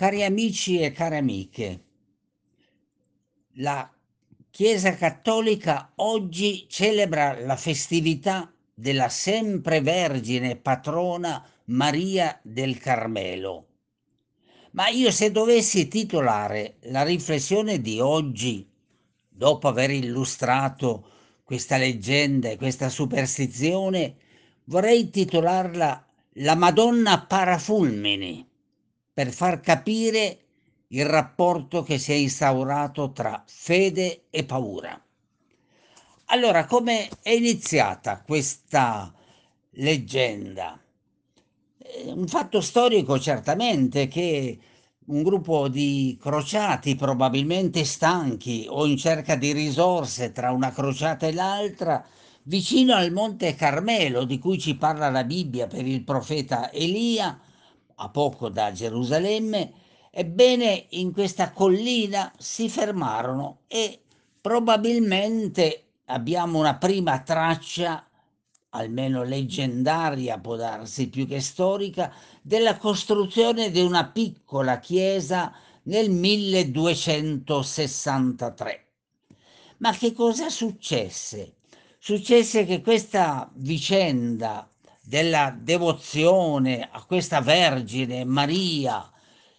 Cari amici e care amiche, la Chiesa Cattolica oggi celebra la festività della sempre vergine patrona Maria del Carmelo. Ma io se dovessi titolare la riflessione di oggi, dopo aver illustrato questa leggenda e questa superstizione, vorrei titolarla La Madonna Parafulmini per far capire il rapporto che si è instaurato tra fede e paura. Allora, come è iniziata questa leggenda? Un fatto storico certamente che un gruppo di crociati probabilmente stanchi o in cerca di risorse tra una crociata e l'altra, vicino al monte Carmelo di cui ci parla la Bibbia per il profeta Elia, a poco da Gerusalemme, ebbene in questa collina si fermarono e probabilmente abbiamo una prima traccia, almeno leggendaria può darsi più che storica, della costruzione di una piccola chiesa nel 1263. Ma che cosa successe? Successe che questa vicenda della devozione a questa Vergine Maria,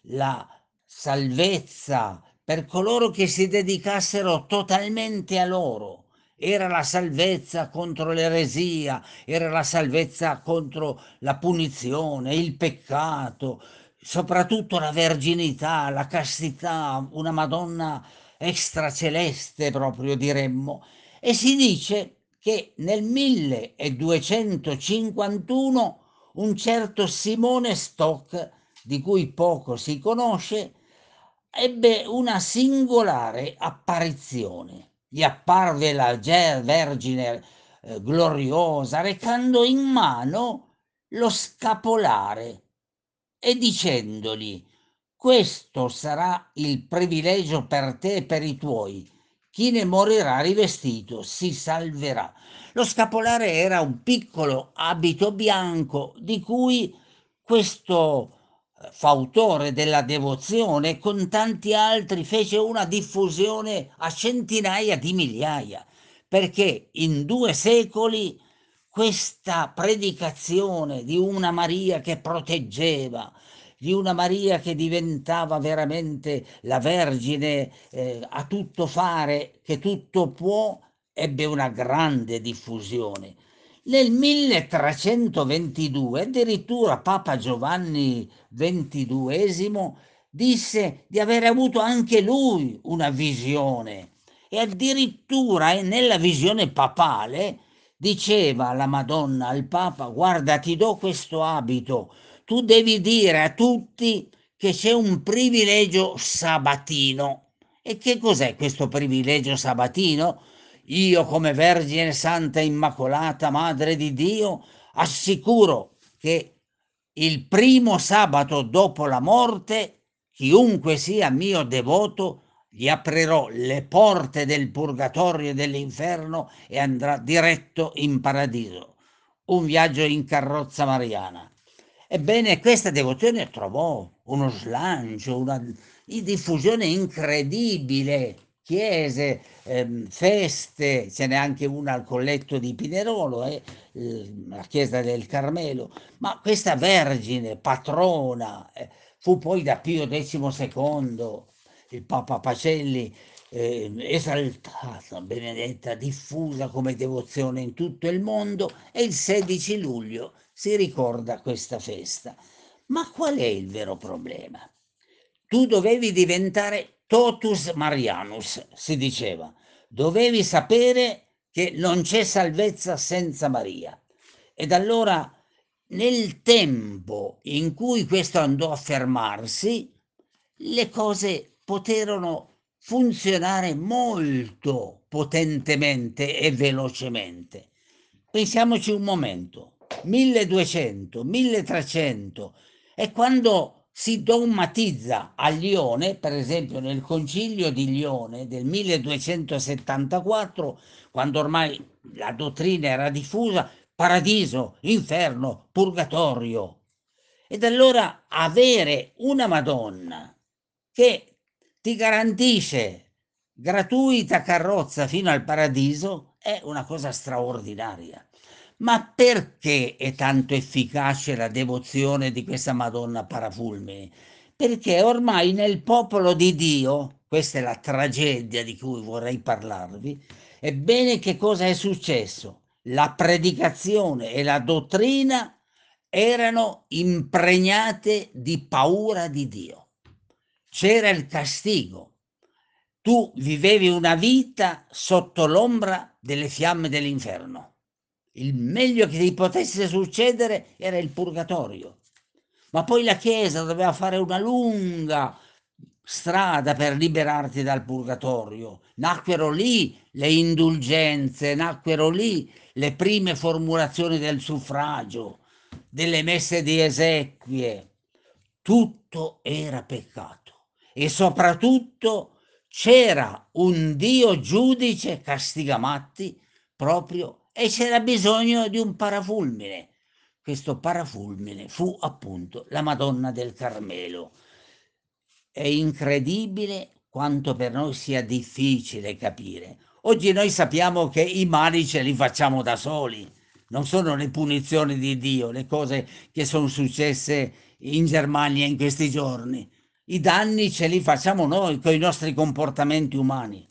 la salvezza per coloro che si dedicassero totalmente a loro. Era la salvezza contro l'eresia, era la salvezza contro la punizione, il peccato, soprattutto la verginità, la castità, una Madonna extraceleste proprio diremmo. E si dice che nel 1251 un certo Simone Stock, di cui poco si conosce, ebbe una singolare apparizione. Gli apparve la Vergine eh, gloriosa recando in mano lo scapolare e dicendogli questo sarà il privilegio per te e per i tuoi chi ne morirà rivestito si salverà. Lo scapolare era un piccolo abito bianco di cui questo eh, fautore della devozione con tanti altri fece una diffusione a centinaia di migliaia, perché in due secoli questa predicazione di una Maria che proteggeva, di una Maria che diventava veramente la Vergine eh, a tutto fare, che tutto può, ebbe una grande diffusione. Nel 1322 addirittura Papa Giovanni XXII disse di aver avuto anche lui una visione e addirittura eh, nella visione papale diceva alla Madonna al Papa guarda ti do questo abito tu devi dire a tutti che c'è un privilegio sabatino. E che cos'è questo privilegio sabatino? Io come Vergine Santa Immacolata, Madre di Dio, assicuro che il primo sabato dopo la morte, chiunque sia mio devoto, gli aprirò le porte del purgatorio e dell'inferno e andrà diretto in paradiso. Un viaggio in carrozza mariana. Ebbene, questa devozione trovò uno slancio, una diffusione incredibile. Chiese, ehm, feste, ce n'è anche una al colletto di Pinerolo, eh, la chiesa del Carmelo, ma questa Vergine, patrona, eh, fu poi da Pio XII, il Papa Pacelli, eh, esaltata, benedetta, diffusa come devozione in tutto il mondo e il 16 luglio si ricorda questa festa. Ma qual è il vero problema? Tu dovevi diventare totus Marianus, si diceva. Dovevi sapere che non c'è salvezza senza Maria. Ed allora, nel tempo in cui questo andò a fermarsi, le cose poterono funzionare molto potentemente e velocemente. Pensiamoci un momento. 1200, 1300 e quando si dogmatizza a Lione, per esempio nel concilio di Lione del 1274, quando ormai la dottrina era diffusa, paradiso, inferno, purgatorio. Ed allora avere una Madonna che ti garantisce gratuita carrozza fino al paradiso è una cosa straordinaria. Ma perché è tanto efficace la devozione di questa Madonna Parafulmine? Perché ormai nel popolo di Dio, questa è la tragedia di cui vorrei parlarvi, ebbene che cosa è successo? La predicazione e la dottrina erano impregnate di paura di Dio. C'era il castigo. Tu vivevi una vita sotto l'ombra delle fiamme dell'inferno il meglio che ti potesse succedere era il purgatorio. Ma poi la Chiesa doveva fare una lunga strada per liberarti dal purgatorio. Nacquero lì le indulgenze, nacquero lì le prime formulazioni del suffragio, delle messe di esequie. Tutto era peccato e soprattutto c'era un Dio giudice castigamatti proprio e c'era bisogno di un parafulmine. Questo parafulmine fu appunto la Madonna del Carmelo. È incredibile quanto per noi sia difficile capire. Oggi noi sappiamo che i mali ce li facciamo da soli, non sono le punizioni di Dio, le cose che sono successe in Germania in questi giorni. I danni ce li facciamo noi con i nostri comportamenti umani.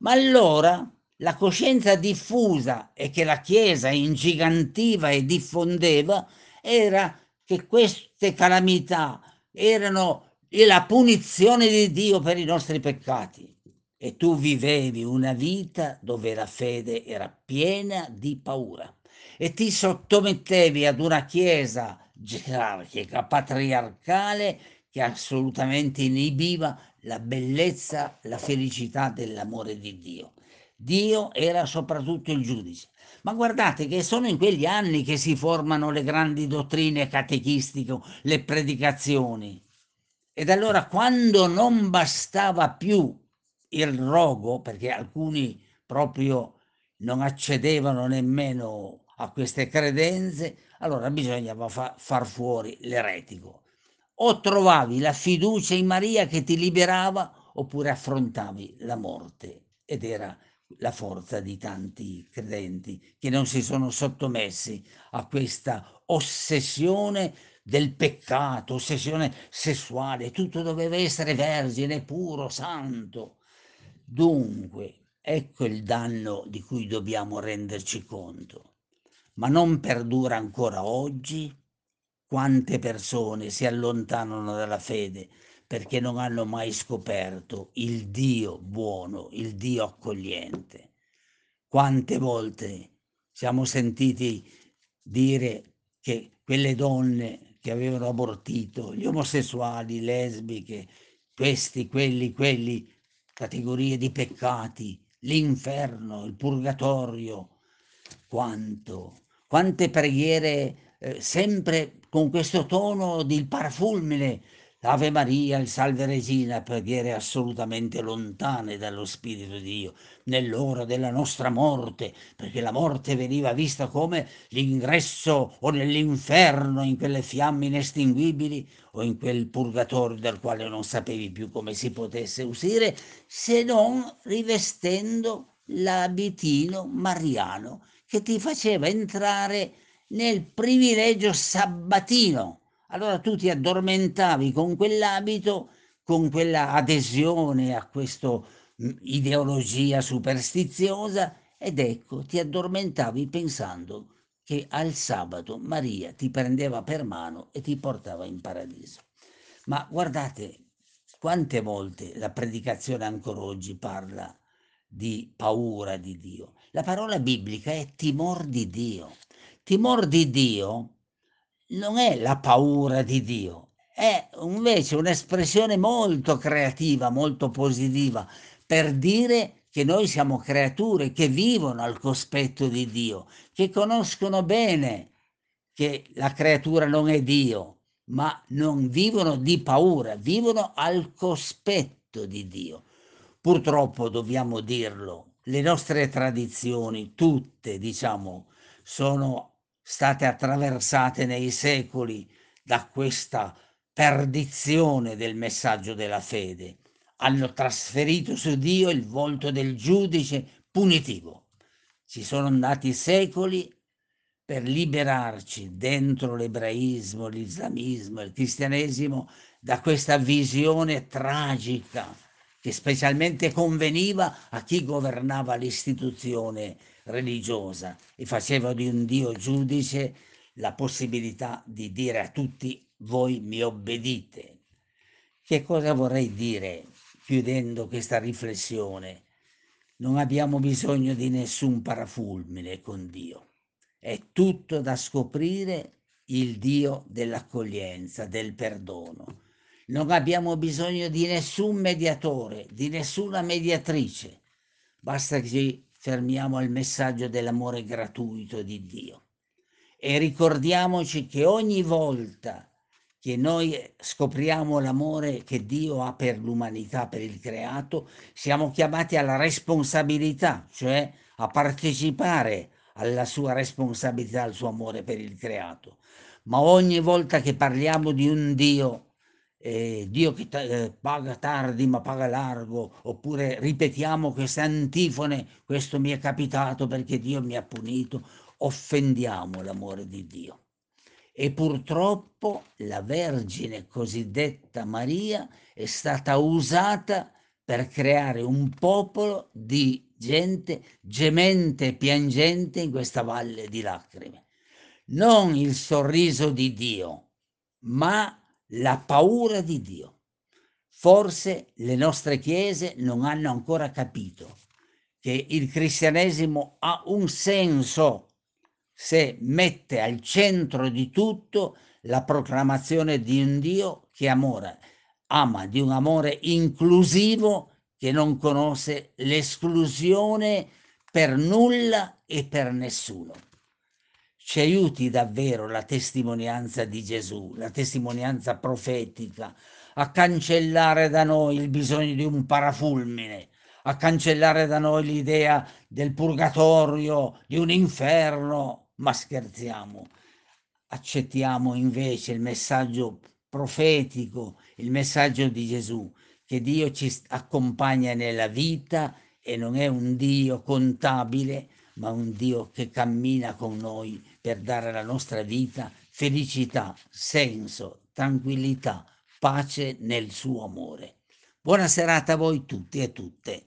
Ma allora la coscienza diffusa e che la Chiesa ingigantiva e diffondeva era che queste calamità erano la punizione di Dio per i nostri peccati. E tu vivevi una vita dove la fede era piena di paura e ti sottomettevi ad una Chiesa gerarchica, patriarcale, che assolutamente inibiva la bellezza, la felicità dell'amore di Dio. Dio era soprattutto il giudice. Ma guardate che sono in quegli anni che si formano le grandi dottrine catechistiche, le predicazioni. Ed allora quando non bastava più il rogo, perché alcuni proprio non accedevano nemmeno a queste credenze, allora bisognava fa far fuori l'eretico. O trovavi la fiducia in Maria che ti liberava, oppure affrontavi la morte. Ed era la forza di tanti credenti che non si sono sottomessi a questa ossessione del peccato, ossessione sessuale, tutto doveva essere vergine, puro, santo. Dunque, ecco il danno di cui dobbiamo renderci conto. Ma non perdura ancora oggi? Quante persone si allontanano dalla fede perché non hanno mai scoperto il Dio buono, il Dio accogliente. Quante volte siamo sentiti dire che quelle donne che avevano abortito, gli omosessuali, lesbiche, questi, quelli, quelli, categorie di peccati, l'inferno, il purgatorio, quanto, quante preghiere eh, sempre con questo tono di parafulmine Ave Maria, il Salve Regina, preghiere assolutamente lontane dallo Spirito di Dio, nell'ora della nostra morte, perché la morte veniva vista come l'ingresso o nell'inferno, in quelle fiamme inestinguibili o in quel purgatorio dal quale non sapevi più come si potesse uscire, se non rivestendo l'abitino mariano che ti faceva entrare nel privilegio sabbatino allora tu ti addormentavi con quell'abito, con quella adesione a questa ideologia superstiziosa ed ecco, ti addormentavi pensando che al sabato Maria ti prendeva per mano e ti portava in paradiso. Ma guardate quante volte la predicazione ancora oggi parla di paura di Dio. La parola biblica è timor di Dio. Timor di Dio non è la paura di Dio, è invece un'espressione molto creativa, molto positiva, per dire che noi siamo creature che vivono al cospetto di Dio, che conoscono bene che la creatura non è Dio, ma non vivono di paura, vivono al cospetto di Dio. Purtroppo dobbiamo dirlo, le nostre tradizioni, tutte, diciamo, sono state attraversate nei secoli da questa perdizione del messaggio della fede. Hanno trasferito su Dio il volto del giudice punitivo. Ci sono andati secoli per liberarci dentro l'ebraismo, l'islamismo, il cristianesimo da questa visione tragica che specialmente conveniva a chi governava l'istituzione religiosa e faceva di un Dio giudice la possibilità di dire a tutti voi mi obbedite. Che cosa vorrei dire chiudendo questa riflessione? Non abbiamo bisogno di nessun parafulmine con Dio. È tutto da scoprire il Dio dell'accoglienza, del perdono. Non abbiamo bisogno di nessun mediatore, di nessuna mediatrice. Basta che fermiamo al messaggio dell'amore gratuito di Dio. E ricordiamoci che ogni volta che noi scopriamo l'amore che Dio ha per l'umanità, per il creato, siamo chiamati alla responsabilità, cioè a partecipare alla sua responsabilità, al suo amore per il creato. Ma ogni volta che parliamo di un Dio eh, Dio che eh, paga tardi ma paga largo, oppure ripetiamo queste antifone, questo mi è capitato perché Dio mi ha punito, offendiamo l'amore di Dio. E purtroppo la Vergine cosiddetta Maria è stata usata per creare un popolo di gente gemente e piangente in questa valle di lacrime. Non il sorriso di Dio, ma la paura di Dio. Forse le nostre chiese non hanno ancora capito che il cristianesimo ha un senso se mette al centro di tutto la proclamazione di un Dio che amore, ama, di un amore inclusivo che non conosce l'esclusione per nulla e per nessuno ci aiuti davvero la testimonianza di Gesù, la testimonianza profetica, a cancellare da noi il bisogno di un parafulmine, a cancellare da noi l'idea del purgatorio, di un inferno, ma scherziamo. Accettiamo invece il messaggio profetico, il messaggio di Gesù, che Dio ci accompagna nella vita e non è un Dio contabile, ma un Dio che cammina con noi per dare alla nostra vita felicità, senso, tranquillità, pace nel suo amore. Buona serata a voi tutti e tutte.